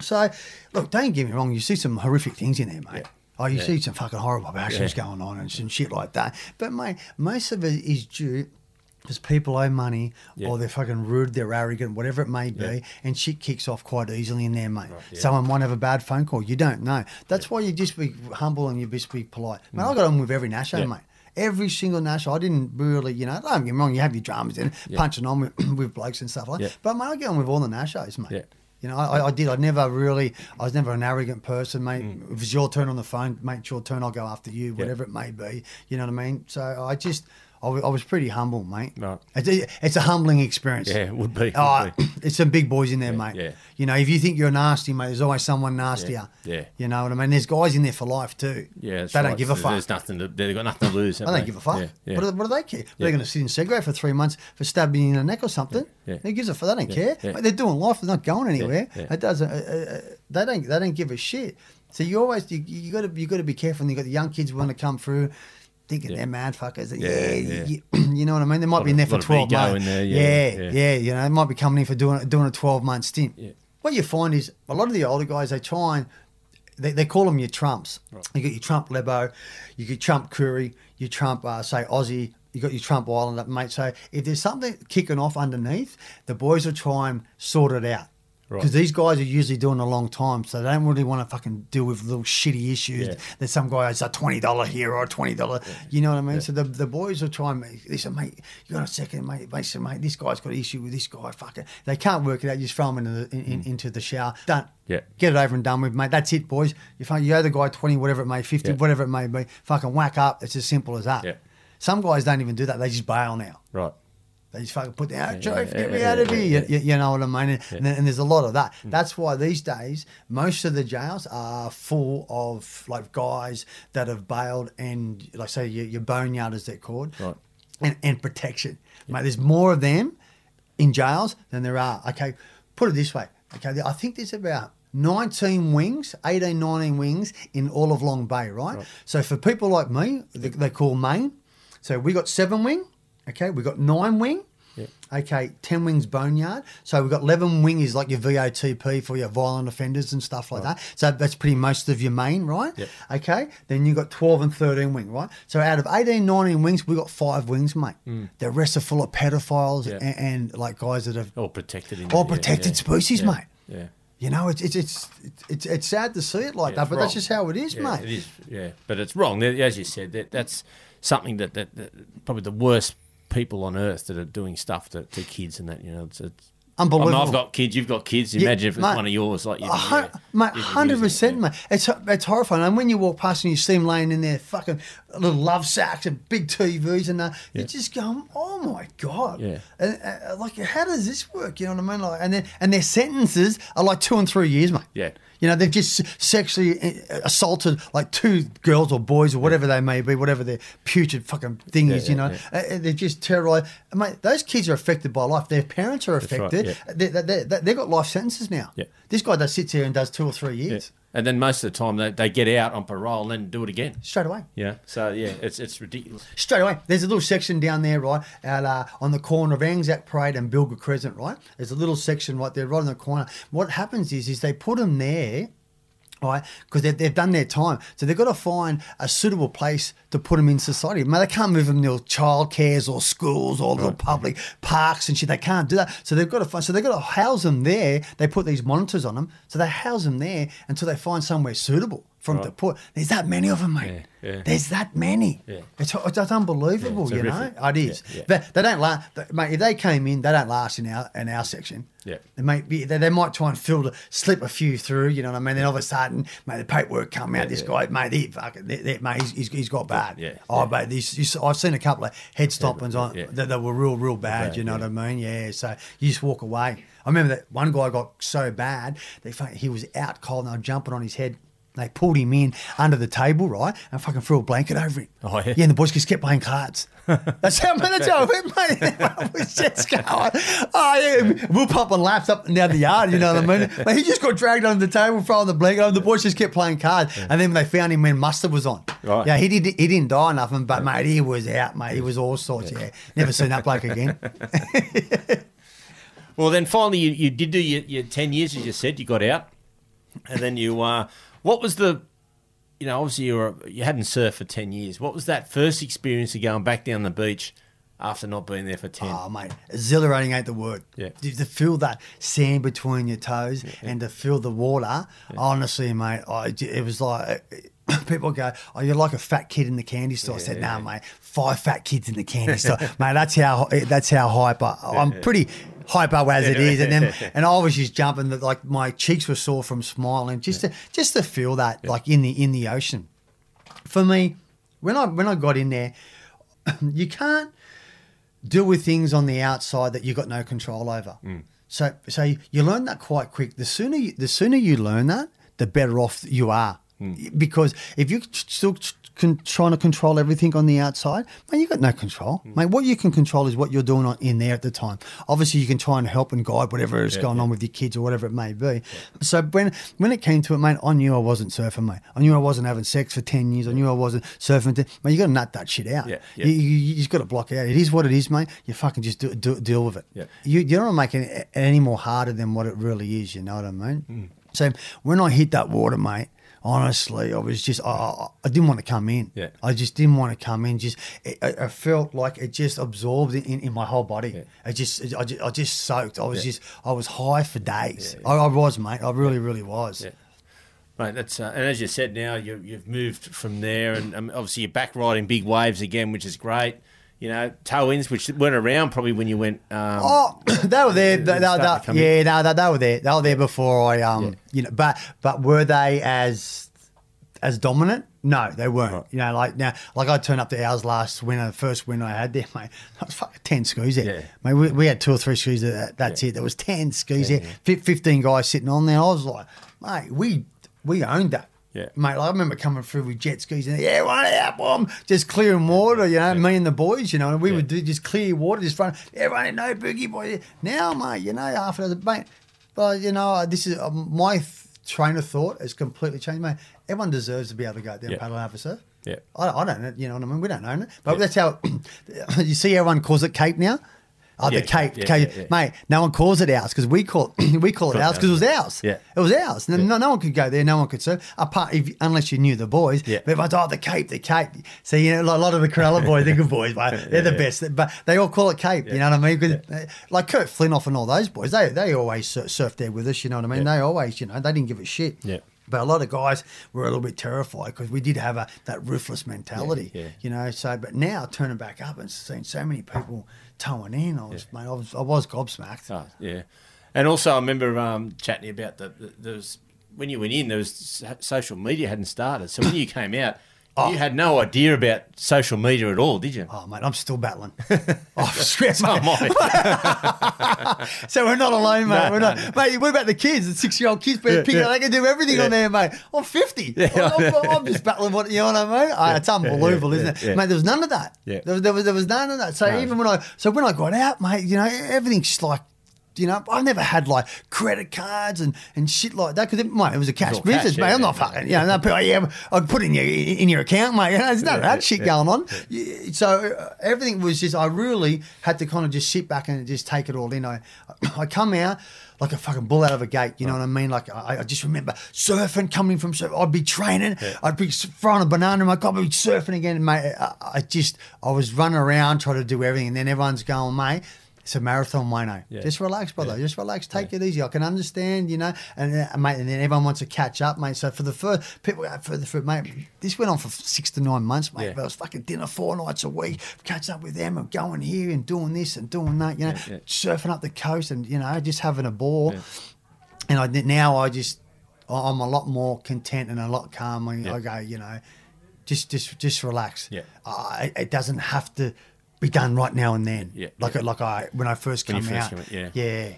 Speaker 2: So, look, don't get me wrong. You see some horrific things in there, mate. Oh, you
Speaker 1: Yeah.
Speaker 2: see some fucking horrible actions
Speaker 1: Yeah.
Speaker 2: going on and some shit like that. But mate, most of it is due because people owe money
Speaker 1: Yeah.
Speaker 2: or they're fucking rude, they're arrogant, whatever it may be,
Speaker 1: Yeah.
Speaker 2: and shit kicks off quite easily in there, mate.
Speaker 1: yeah.
Speaker 2: Someone might have a bad phone call. You don't know. That's why you just be humble and you just be polite. Mate, I got on with every Nasho,
Speaker 1: Mm.
Speaker 2: Mate. Every single national, I didn't really, you know, don't get me wrong, you have your dramas in,
Speaker 1: Yeah.
Speaker 2: punching on with, with blokes and stuff like that. But, mate, I get on with all the nationals, mate. You know, I, I did. I never really, I was never an arrogant person, mate.
Speaker 1: Mm.
Speaker 2: If it's your turn on the phone, mate, it's your turn, I'll go after you, whatever it may be. You know what I mean? So I just, I was pretty humble, mate.
Speaker 1: Right.
Speaker 2: It's a, it's a humbling experience.
Speaker 1: Yeah, it would be.
Speaker 2: Oh, it's some big boys in there, mate.
Speaker 1: yeah.
Speaker 2: You know, if you think you're nasty, mate, there's always someone nastier.
Speaker 1: yeah.
Speaker 2: You know what I mean? There's guys in there for life too.
Speaker 1: Yeah,
Speaker 2: they don't give a
Speaker 1: There's-
Speaker 2: fuck.
Speaker 1: There's nothing. To, they've got nothing to lose.
Speaker 2: They don't give a fuck.
Speaker 1: Yeah, yeah.
Speaker 2: What, do, what do they care?
Speaker 1: Yeah.
Speaker 2: They're going to sit in cigarette for three months for stabbing you in the neck or something.
Speaker 1: Yeah.
Speaker 2: Who gives a fuck? They don't
Speaker 1: Yeah,
Speaker 2: care.
Speaker 1: yeah.
Speaker 2: Mate, they're doing life. They're not going anywhere.
Speaker 1: yeah.
Speaker 2: It doesn't. Uh, uh, uh, they don't. They don't give a shit. So you always you, you got to you got to be careful. And you got the young kids want to come through. Thinking they're mad fuckers. Yeah,
Speaker 1: Yeah,
Speaker 2: You, you know what I mean. They might be in there for twelve months.
Speaker 1: there,
Speaker 2: yeah,
Speaker 1: yeah.
Speaker 2: You know, they might be coming in for doing doing a twelve month stint.
Speaker 1: Yeah.
Speaker 2: What you find is a lot of the older guys they try and they, they call them your trumps. You got your Trump Lebo, you got Trump Curry, your Trump uh, say Aussie, you got your Trump Islander mate. So if there's something kicking off underneath, the boys will try and sort it out.
Speaker 1: Right.
Speaker 2: Because these guys are usually doing a long time, so they don't really want to fucking deal with little shitty issues.
Speaker 1: Yeah.
Speaker 2: That some guy has a twenty dollar here or a twenty dollar, you know what I mean. So the, the boys will try and make, they say, mate, you got a second, mate. They say, mate, this guy's got an issue with this guy. Fuck it. They can't work it out. You just throw them into the, in, in, into the shower. Done.
Speaker 1: Mm. Yeah.
Speaker 2: Get it over and done with, mate. That's it, boys. You fucking you owe the guy twenty, whatever it may, fifty,
Speaker 1: Yeah.
Speaker 2: whatever it may be. Fucking whack up. It's as simple as that.
Speaker 1: Yeah.
Speaker 2: Some guys don't even do that. They just bail now.
Speaker 1: Right.
Speaker 2: They just fucking put
Speaker 1: Yeah,
Speaker 2: Joe,
Speaker 1: yeah,
Speaker 2: get me
Speaker 1: yeah,
Speaker 2: out of
Speaker 1: yeah,
Speaker 2: here.
Speaker 1: yeah,
Speaker 2: You, you know what I mean? And, and, and there's a lot of that. Mm. That's why these days, most of the jails are full of like guys that have bailed and, like, say, your, your boneyard, as they're called,
Speaker 1: Right.
Speaker 2: and, and protection. Mate, there's more of them in jails than there are. Okay, put it this way. Okay, I think there's about 19 wings, 18, 19 wings in all of Long Bay, right? So for people like me, they, they call main. So we got seven wing. Okay, we've got nine wing.
Speaker 1: Yeah.
Speaker 2: Okay, 10 wings boneyard. So we've got 11 wing is like your VOTP for your violent offenders and stuff like that. So that's pretty most of your main, right?
Speaker 1: Yep.
Speaker 2: Okay, then you've got 12 and 13 wing, right? So out of 18, 19 wings, we've got five wings, mate. Hmm. The rest are full of pedophiles
Speaker 1: Yeah.
Speaker 2: and, and like guys that have
Speaker 1: All protected. In
Speaker 2: all protected
Speaker 1: yeah.
Speaker 2: species,
Speaker 1: Yeah,
Speaker 2: mate.
Speaker 1: Yeah.
Speaker 2: You know, it's it's it's it's, it's sad to see it like
Speaker 1: Yeah,
Speaker 2: that, but
Speaker 1: it's
Speaker 2: that's just how it is,
Speaker 1: yeah,
Speaker 2: mate.
Speaker 1: It is, yeah. But it's wrong. As you said, that that's something that, that, that probably the worst people on earth that are doing stuff to, to kids and that, you know, it's, it's
Speaker 2: Unbelievable.
Speaker 1: I mean, I've got kids, you've got kids.
Speaker 2: Yeah,
Speaker 1: Imagine if it's
Speaker 2: mate.
Speaker 1: one of yours, like you, yeah,
Speaker 2: mate, hundred percent,
Speaker 1: yeah.
Speaker 2: mate. It's it's horrifying. And when you walk past and you see them laying in there, fucking little love sacks and big TVs and that,
Speaker 1: Yeah.
Speaker 2: you just go, "Oh my god!"
Speaker 1: Yeah.
Speaker 2: And, uh, like, how does this work? You know what I mean? Like, and then and their sentences are like two and three years, mate.
Speaker 1: Yeah.
Speaker 2: You know, they've just sexually uh, assaulted like two girls or boys or whatever they may be, whatever their putrid fucking thing
Speaker 1: Yeah,
Speaker 2: is. You know, Uh, they're just terrorized. Mate, those kids are affected by life. Their parents are
Speaker 1: right,
Speaker 2: affected.
Speaker 1: yeah.
Speaker 2: they, they, they, they've got life sentences now.
Speaker 1: Yeah.
Speaker 2: This guy does sits here and does two or three years
Speaker 1: And then most of the time they, they get out on parole and then do it again.
Speaker 2: straight away.
Speaker 1: Yeah. So yeah, it's it's ridiculous.
Speaker 2: Straight away. There's a little section down there, right, out uh, on the corner of Anzac Parade and Bilga Crescent, right? There's a little section right there, right in the corner. What happens is, is they put them there. Right, because they've, they've done their time, so they've got to find a suitable place to put them in society. Man, they can't move them to child cares or schools or little public parks and shit. They can't do that, so they've got to find. So they've got to house them there. They put these monitors on them, so they house them there until they find somewhere suitable to
Speaker 1: Right.
Speaker 2: put. There's that many of them, mate.
Speaker 1: Yeah, yeah.
Speaker 2: There's that many.
Speaker 1: Yeah.
Speaker 2: It's, it's, it's unbelievable,
Speaker 1: it's
Speaker 2: you know. It is. They, they don't last, mate. If they came in, they don't last in our in our section.
Speaker 1: Yeah.
Speaker 2: They might be. They, they might try and fill filter, slip a few through. You know what I mean? Then all of a sudden, mate, the paperwork come out. This guy, mate, he fucking, they, they, mate, he's, he's, he's got bad.
Speaker 1: Yeah,
Speaker 2: Oh, mate, these, you, I've seen a couple of head stompings on that, that were real, real bad.
Speaker 1: bad,
Speaker 2: you know what I mean? Yeah. So you just walk away. I remember that one guy got so bad they he was out cold and they were jumping on his head. They pulled him in under the table, right, and fucking threw a blanket over him.
Speaker 1: Oh, yeah?
Speaker 2: Yeah, and the boys just kept playing cards. That's how, that's how it went, mate. I was just going, oh, yeah. We're pumping laps up and down the yard, you know what I mean? But he just got dragged under the table, throwing the blanket over. The boys just kept playing cards. And then they found him when mustard was on.
Speaker 1: Right.
Speaker 2: Yeah, he, did, he didn't die nothing, but, mate, he was out, mate. He was all sorts, yeah. Never seen that bloke again.
Speaker 1: Well, then finally you, you did do your, your ten years, as you said. You got out, and then you. Uh, what was the? You know, obviously you were you hadn't surfed for ten years. What was that first experience of going back down the beach after not being there for ten?
Speaker 2: Oh, mate, exhilarating ain't the word.
Speaker 1: Yeah.
Speaker 2: To, to feel that sand between your toes and to feel the water, honestly, mate, I, it was like people go, "Oh, you're like a fat kid in the candy store." I said, "Nah, mate, five fat kids in the candy store, mate. That's how that's how hyper. I'm pretty hyper as it is, and then and I was just jumping, that like my cheeks were sore from smiling, just to just to feel that like in the in the ocean. For me, when I when I got in there, you can't deal with things on the outside that you've got no control over. Hmm. So so you, you learn that quite quick. The sooner you, the sooner you learn that, the better off you are. Because if you're still trying to control everything on the outside, man, you got no control. Mate, what you can control is what you're doing on, in there at the time. Obviously, you can try and help and guide whatever is going on with your kids or whatever it may be. So when when it came to it, mate, I knew I wasn't surfing, mate. I knew I wasn't having sex for ten years. I knew I wasn't surfing. To, mate, you got to nut that shit out.
Speaker 1: Yeah, yeah.
Speaker 2: You, you, you just got to block it out. It is what it is, mate. You fucking just do, do, deal with it.
Speaker 1: Yeah.
Speaker 2: You, you don't want to make it any more harder than what it really is. You know what I mean?
Speaker 1: Mm.
Speaker 2: So when I hit that water, mate, honestly, I was just I, I, didn't want to come in.
Speaker 1: Yeah.
Speaker 2: I just didn't want to come in. Just it, I, I felt like it just absorbed in, in my whole body.
Speaker 1: Yeah.
Speaker 2: I just I just, I just soaked. I was
Speaker 1: Yeah.
Speaker 2: just I was high for days. I, I was, mate. I really, really was.
Speaker 1: Yeah. Mate, that's uh, and as you said, now you, you've moved from there, and um, obviously you're back riding big waves again, which is great. You know, ins, which weren't around probably when you went. Um,
Speaker 2: Oh, they were there. They, they, they, yeah, no, they, they were there. They were there before I, um,
Speaker 1: Yeah.
Speaker 2: you know. But but were they as as dominant? No, they weren't.
Speaker 1: Right.
Speaker 2: You know, like now, like I turned up to ours last winter, the first winter I had there, mate. I was fucking ten skis there.
Speaker 1: Yeah.
Speaker 2: Mate, we, we had two or three skis. That, that's it. There was ten skis
Speaker 1: Yeah,
Speaker 2: there. Fif- Fifteen guys sitting on there. I was like, mate, we we owned that.
Speaker 1: Yeah.
Speaker 2: Mate, like, I remember coming through with jet skis and yeah, one out, bomb, just clearing water, you know, me and the boys, you know, and we
Speaker 1: Yeah.
Speaker 2: would do just clear water, just run, everyone, no boogie boy. Now, mate, you know, after the mate, but you know, this is uh, my train of thought has completely changed, mate. Everyone deserves to be able to go out there
Speaker 1: Yeah.
Speaker 2: and paddle and have a surf.
Speaker 1: Yeah.
Speaker 2: I, I don't know, you know what I mean? We don't own it, but
Speaker 1: Yeah.
Speaker 2: that's how you see everyone calls it Cape now. Oh,
Speaker 1: Yeah,
Speaker 2: the Cape,
Speaker 1: yeah,
Speaker 2: Cape,
Speaker 1: yeah,
Speaker 2: mate. No one calls it ours because we call it, we call it ours because it was ours.
Speaker 1: Yeah.
Speaker 2: it was ours. No, no, no one could go there. No one could surf apart if, unless you knew the boys.
Speaker 1: Yeah.
Speaker 2: But everyone's oh the Cape, the Cape. So you know, a lot of the Corella boys, they're good boys, mate. They're the best. But they all call it Cape. You know what I mean? uh, like Kurt Flintoff and all those boys, they they always sur- surfed there with us. You know what I mean? They always, you know, they didn't give a shit.
Speaker 1: Yeah.
Speaker 2: But a lot of guys were a little bit terrified because we did have a that ruthless mentality.
Speaker 1: Yeah, yeah.
Speaker 2: You know, so but now turning back up and seeing so many people towing in, I was mate, I was I was gobsmacked.
Speaker 1: Oh, yeah. And also, I remember um, chatting about the, the there was when you went in, there was social media hadn't started. So when you came out, you had no idea about social media at all, did you?
Speaker 2: Oh mate, I'm still battling. oh, swear,
Speaker 1: So am I.
Speaker 2: So we're not alone, mate.
Speaker 1: No,
Speaker 2: we're not,
Speaker 1: no,
Speaker 2: mate. What about the kids? The six-year-old kids, yeah,
Speaker 1: yeah.
Speaker 2: they can do everything
Speaker 1: Yeah.
Speaker 2: on there, mate. I'm 50. I'm, I'm- I'm just battling. What you know what I mean? Ah, it's unbelievable,
Speaker 1: yeah,
Speaker 2: isn't it,
Speaker 1: yeah.
Speaker 2: mate? There was none of that.
Speaker 1: Yeah.
Speaker 2: There, was- there was there was none of that. So even when I so when I got out, mate, you know, everything's just like. You know, I've never had like credit cards and, and shit like that because it, mate, it was a cash
Speaker 1: all cash,
Speaker 2: business, mate.
Speaker 1: yeah,
Speaker 2: I'm not
Speaker 1: yeah,
Speaker 2: fucking, you know, no, yeah, I'd put in your in your account, mate. You know, there's none of
Speaker 1: Yeah,
Speaker 2: that shit
Speaker 1: yeah,
Speaker 2: going on. Yeah, So uh, everything was just, I really had to kind of just sit back and just take it all in. I, I come out like a fucking bull out of a gate. You know what I mean? Like I, I just remember surfing, coming from surf. I'd be training. I'd be throwing a banana in my cup. I'd be surfing again, mate. I, I just, I was running around trying to do everything, and then everyone's going, mate. It's a marathon, Wayno.
Speaker 1: Yeah.
Speaker 2: Just relax, brother. Just relax. Take it easy. I can understand, you know. And uh, mate, and then everyone wants to catch up, mate. So for the first people, uh, for the for, mate, this went on for six to nine months, mate.
Speaker 1: Yeah.
Speaker 2: But I was fucking dinner four nights a week, catching up with them and going here and doing this and doing that, you know,
Speaker 1: Yeah, yeah.
Speaker 2: surfing up the coast and you know just having a ball. And I now I just I'm a lot more content and a lot calmer.
Speaker 1: Yeah.
Speaker 2: I go, you know, just just just relax.
Speaker 1: Yeah.
Speaker 2: Uh, it doesn't have to be done right now and then.
Speaker 1: Yeah,
Speaker 2: Like
Speaker 1: yeah.
Speaker 2: like I when I first came
Speaker 1: first
Speaker 2: out.
Speaker 1: out, yeah.
Speaker 2: Yeah.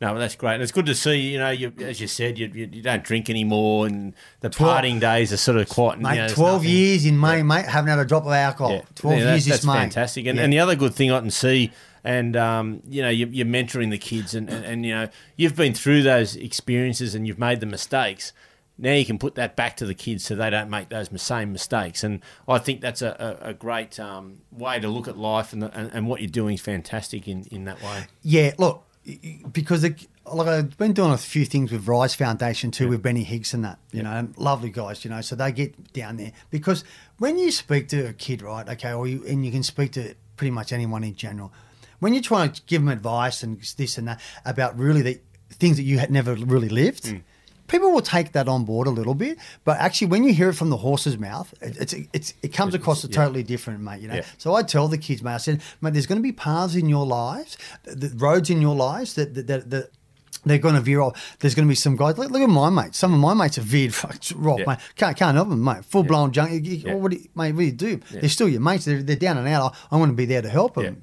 Speaker 1: No, that's great. And it's good to see, you know, you, as you said, you, you, you don't drink anymore and the partying days are sort of quite,
Speaker 2: Mate,
Speaker 1: you know,
Speaker 2: 12
Speaker 1: nothing-
Speaker 2: years in May, mate, haven't had a drop of alcohol.
Speaker 1: Yeah.
Speaker 2: 12
Speaker 1: Yeah,
Speaker 2: years this
Speaker 1: that's
Speaker 2: May.
Speaker 1: fantastic. And,
Speaker 2: Yeah.
Speaker 1: and the other good thing I can see, and um, you know, you, you're mentoring the kids, and, and, and you know, you've been through those experiences and you've made the mistakes. Now you can put that back to the kids so they don't make those same mistakes. And I think that's a, a, a great um, way to look at life, and, the, and and what you're doing is fantastic in, in that way.
Speaker 2: Yeah, look, because it, like I've been doing a few things with Rise Foundation too, with Benny Higgs and that, you know, lovely guys, you know, so they get down there because when you speak to a kid, right, okay, or you, and you can speak to pretty much anyone in general, when you're trying to give them advice and this and that about really the things that you had never really lived. People will take that on board a little bit, but actually, when you hear it from the horse's mouth, it, it's, it's it comes across a
Speaker 1: yeah.
Speaker 2: totally different, mate. You know,
Speaker 1: Yeah.
Speaker 2: so I tell the kids, mate, I said, mate, there's going to be paths in your lives, the, roads in your lives that that, that, that they're going to veer off. There's going to be some guys. Look, look at my mates. Some of my mates have veered off,
Speaker 1: Yeah.
Speaker 2: mate. Can't can't help them, mate. Full blown junk.
Speaker 1: Yeah.
Speaker 2: What do you, mate? What do you do? They're still your mates. They're, they're down and out. I, I want to be there to help them.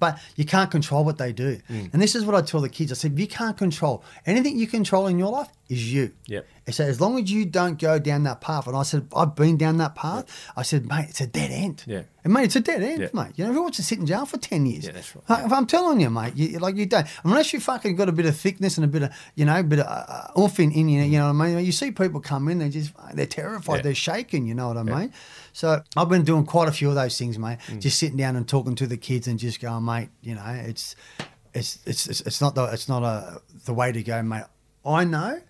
Speaker 2: But you can't control what they do.
Speaker 1: Mm.
Speaker 2: And this is what I tell the kids. I said, you can't control anything you control in your life is you.
Speaker 1: Yeah.
Speaker 2: I said, as long as you don't go down that path, and I said, I've been down that path. I said, mate, it's a dead end.
Speaker 1: Yeah.
Speaker 2: And mate, it's a dead end,
Speaker 1: Yeah.
Speaker 2: mate. You know, who wants to sit in jail for ten years?
Speaker 1: Yeah, that's right.
Speaker 2: Like, If I'm telling you, mate, you, like you don't, unless you fucking got a bit of thickness and a bit of, you know, a bit of uh, oomph in, you, you know what I mean? You see people come in, they're just, they're terrified,
Speaker 1: Yeah.
Speaker 2: they're shaking, you know what I mean? So I've been doing quite a few of those things, mate.
Speaker 1: Mm.
Speaker 2: Just sitting down and talking to the kids and just going, mate, you know, it's, it's, it's, it's, it's not the, it's not a, the way to go, mate. I know,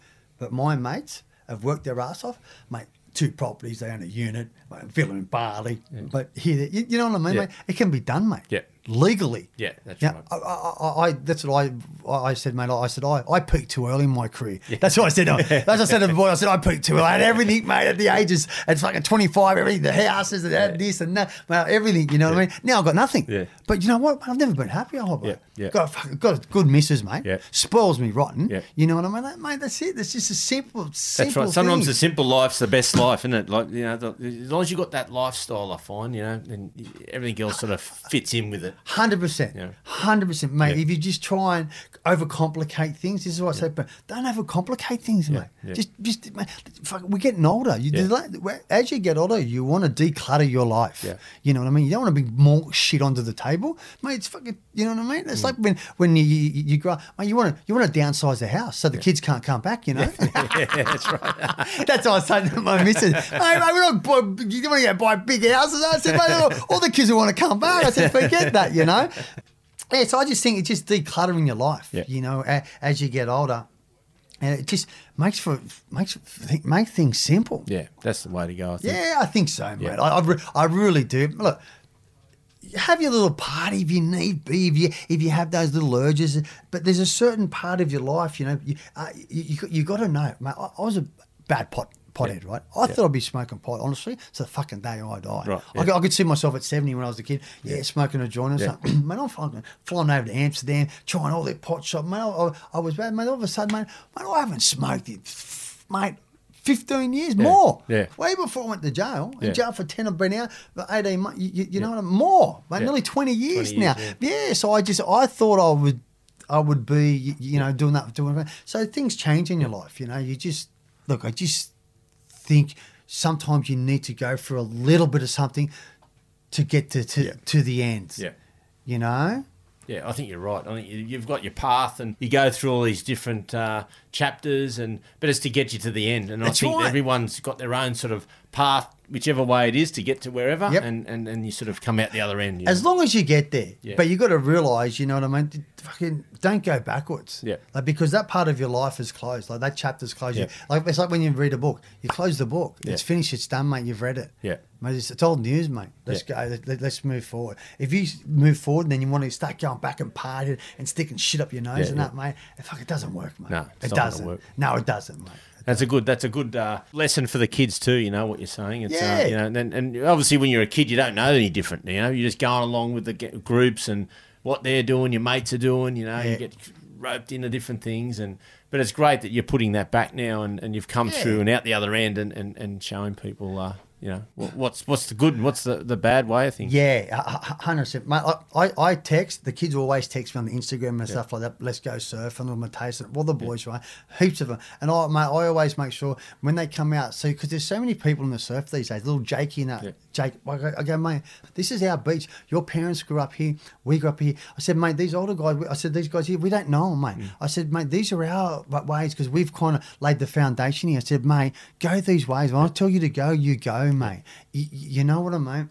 Speaker 2: but my mates have worked their ass off, mate. Two properties, they own a unit, mate, filling barley. But here, you, you know what I mean,
Speaker 1: Yeah.
Speaker 2: mate? It can be done, mate.
Speaker 1: Yeah.
Speaker 2: Legally.
Speaker 1: Yeah, that's
Speaker 2: Yeah,
Speaker 1: right.
Speaker 2: I, I, I, that's what I, I said, mate. I said I, I peaked too early in my career. That's what I said. That's what I said to the boy. I said I peaked too early. I had everything, mate. At the ages, it's like fucking twenty five. Everything, the houses, and had this and that, mate, everything. You know what I mean? Now I've got nothing.
Speaker 1: Yeah.
Speaker 2: But you know what? I've never been happy. I hope.
Speaker 1: Yeah, yeah.
Speaker 2: Got a, fucking- got a good missus, mate.
Speaker 1: Yeah.
Speaker 2: Spoils me rotten.
Speaker 1: Yeah.
Speaker 2: You know what I mean, That- mate? That's it. That's just a simple, simple That's
Speaker 1: right. Sometimes
Speaker 2: thing.
Speaker 1: the simple life's the best life, isn't it? Like you know, the, as long as you have got that lifestyle, I find you know, and everything else sort of fits in with it.
Speaker 2: Hundred percent, hundred percent, mate.
Speaker 1: Yeah.
Speaker 2: If you just try and overcomplicate things, this is what I say. But don't overcomplicate things, mate.
Speaker 1: yeah.
Speaker 2: Just, just, mate, fuck, we're getting older. You,
Speaker 1: Yeah.
Speaker 2: as you get older, you want to declutter your life.
Speaker 1: Yeah.
Speaker 2: You know what I mean. You don't want to bring more shit onto the table, mate. It's fucking. You know what I mean. It's like when when you, you, you grow, mate. You want to you want to downsize the house so the kids can't come back. You know.
Speaker 1: yeah, that's right.
Speaker 2: That's what I was saying to my missus. Hey, mate, we don't you don't want to go buy big houses. I said, mate, all, all the kids who want to come back. I said, forget that, you know. Yeah, so I just think it's just decluttering your life,
Speaker 1: Yeah.
Speaker 2: you know, a, as you get older. And it just makes for makes make things simple.
Speaker 1: Yeah, that's the way to go. I think.
Speaker 2: Yeah, I think so, mate.
Speaker 1: Yeah.
Speaker 2: I, I, re- I really do. Look, have your little party if you need be, if you if you have those little urges. But there's a certain part of your life, you know, you uh, you, you, you got to know, mate. I, I was a bad pot pothead, right? I thought I'd be smoking pot, honestly. It's the fucking day I die.
Speaker 1: Right,
Speaker 2: I, could, I could see myself at 70 when I was a kid, yeah, smoking a joint or something. man, I'm fucking flying over to Amsterdam, trying all their pot shop. Man, I, I, was bad, man. All of a sudden, man, man I haven't smoked it, mate. 15 years more.
Speaker 1: yeah.
Speaker 2: Way before I went to jail. In jail for 10, I've been out for 18 months. You, you, know what I mean? More. Mate, nearly 20 years
Speaker 1: 20
Speaker 2: now.
Speaker 1: years,
Speaker 2: Yeah. So I just, I thought I would, I would be, you, you know, doing that, doing that. So things change in your life, you know. You just, look, I just think sometimes you need to go for a little bit of something to get to, to,
Speaker 1: Yeah.
Speaker 2: to the end.
Speaker 1: Yeah.
Speaker 2: You know?
Speaker 1: Yeah, I think you're right. I think you- you've got your path, and you go through all these different uh, chapters, and but it's to get you to the end. And
Speaker 2: That's
Speaker 1: I think
Speaker 2: right.
Speaker 1: everyone's got their own sort of path, whichever way it is, to get to wherever,
Speaker 2: Yep.
Speaker 1: and, and and you sort of come out the other end. you
Speaker 2: As
Speaker 1: know?
Speaker 2: long as you get there,
Speaker 1: Yeah.
Speaker 2: but you got to realize, you know what I mean. Fucking don't go backwards.
Speaker 1: Yeah.
Speaker 2: Like because that part of your life is closed. Like that chapter's closed.
Speaker 1: Yeah.
Speaker 2: Like it's like when you read a book. You close the book. It's finished. It's done, mate. You've read it.
Speaker 1: Yeah.
Speaker 2: Mate, it's, it's old news, mate. Let's go. Let, us move forward. If you move forward, and then you want to start going back and partying and sticking shit up your nose
Speaker 1: Yeah,
Speaker 2: and
Speaker 1: yeah.
Speaker 2: that, mate. It fucking doesn't work, mate.
Speaker 1: No,
Speaker 2: it doesn't. No, it doesn't, mate.
Speaker 1: That's a good. That's a good uh, lesson for the kids too. You know what you're saying. It's,
Speaker 2: Yeah.
Speaker 1: Uh, you know, and, and obviously when you're a kid, you don't know any different. You know, you're just going along with the groups and what they're doing, your mates are doing. You know,
Speaker 2: Yeah.
Speaker 1: you get roped into different things, and but it's great that you're putting that back now, and, and you've come
Speaker 2: Yeah.
Speaker 1: through and out the other end, and, and, and showing people. Uh, you know what's what's the good and what's the, the bad way of things.
Speaker 2: Yeah, hundred percent. Mate, I, I, text the kids always text me on the Instagram and stuff like that. Let's go surf and all my taste and all the boys, right? Heaps of them. And I, mate, I always make sure when they come out, see, because there's so many people in the surf these days. Little Jakey and that.
Speaker 1: Yeah.
Speaker 2: Jake, I go, I go, mate, this is our beach. Your parents grew up here. We grew up here. I said, mate, these older guys. I said, these guys here, we don't know them, mate.
Speaker 1: Mm.
Speaker 2: I said, mate, these are our ways because we've kind of laid the foundation here. I said, mate, go these ways. When I tell you to go, you go, mate. You, you know what I mean?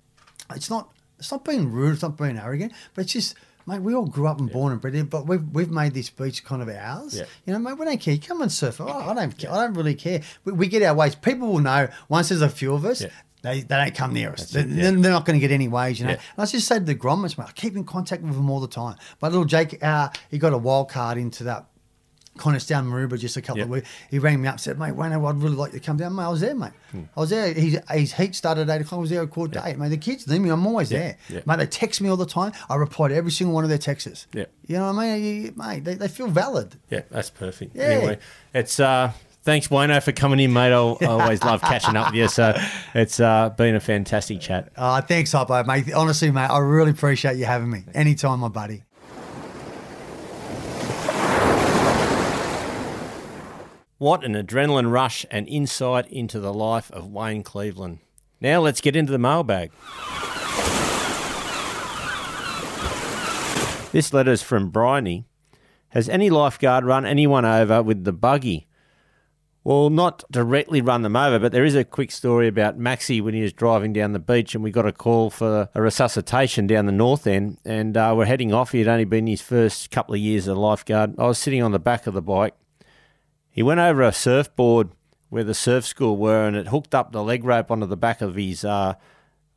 Speaker 2: It's not. It's not being rude. It's not being arrogant. But it's just. Mate, we all grew up and born and bred here, but we've we've made this beach kind of ours.
Speaker 1: Yeah.
Speaker 2: You know, mate, we don't care. Come and surf. Oh, I don't care. I don't really care. We, we get our ways. People will know once there's a few of us,
Speaker 1: Yeah.
Speaker 2: they, they don't come near us. They,
Speaker 1: yeah.
Speaker 2: are not going to get any ways, you know.
Speaker 1: Yeah.
Speaker 2: And I just say to the Grommets, mate, I keep in contact with them all the time. But little Jake, uh, he got a wild card into that Connors down Maroubra just a couple
Speaker 1: Yep.
Speaker 2: of weeks. He rang me up, said, "Mate, Wayne, I'd really like you to come down." Mate, I was there, mate. I was there. His, his heat started at eight o'clock. I was there at quarter to eight. Mate, the kids need me. I'm always there.
Speaker 1: Yeah.
Speaker 2: Mate, they text me all the time. I reply to every single one of their texts.
Speaker 1: Yeah.
Speaker 2: You know what I mean? You- Mate, they, they feel valid.
Speaker 1: Yeah, that's perfect.
Speaker 2: Yeah.
Speaker 1: Anyway, it's uh, thanks Wayno for coming in, mate. I'll, I always love catching up with you. So it's uh, been a fantastic chat.
Speaker 2: Uh, thanks, Hoppo, mate. Honestly, mate, I really appreciate you having me. Anytime, my buddy.
Speaker 1: What an adrenaline rush and insight into the life of Wayne Cleveland. Now let's get into the mailbag. This letter's from Bryony. Has any lifeguard run anyone over with the buggy? Well, not directly run them over, but there is a quick story about Maxi when he was driving down the beach and we got a call for a resuscitation down the north end and uh, we're heading off. He had only been his first couple of years as a lifeguard. I was sitting on the back of the bike he went over a surfboard where the surf school were and it hooked up the leg rope onto the back of his uh,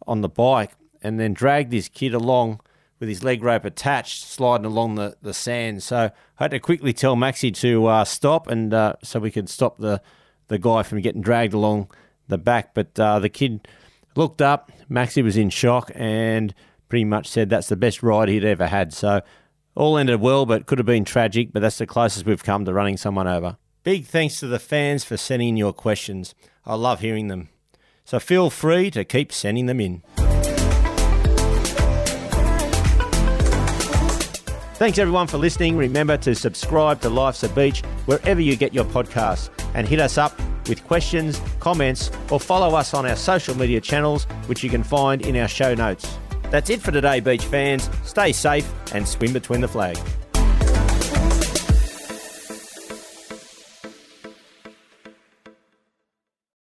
Speaker 1: on the bike and then dragged his kid along with his leg rope attached, sliding along the, the sand. So I had to quickly tell Maxi to uh, stop and uh, so we could stop the, the guy from getting dragged along the back. But uh, the kid looked up, Maxi was in shock and pretty much said that's the best ride he'd ever had. So all ended well, but could have been tragic, but that's the closest we've come to running someone over. Big thanks to the fans for sending your questions. I love hearing them. So feel free to keep sending them in. Thanks everyone for listening. Remember to subscribe to Life's a Beach wherever you get your podcasts and hit us up with questions, comments, or follow us on our social media channels, which you can find in our show notes. That's it for today, beach fans. Stay safe and swim between the flags.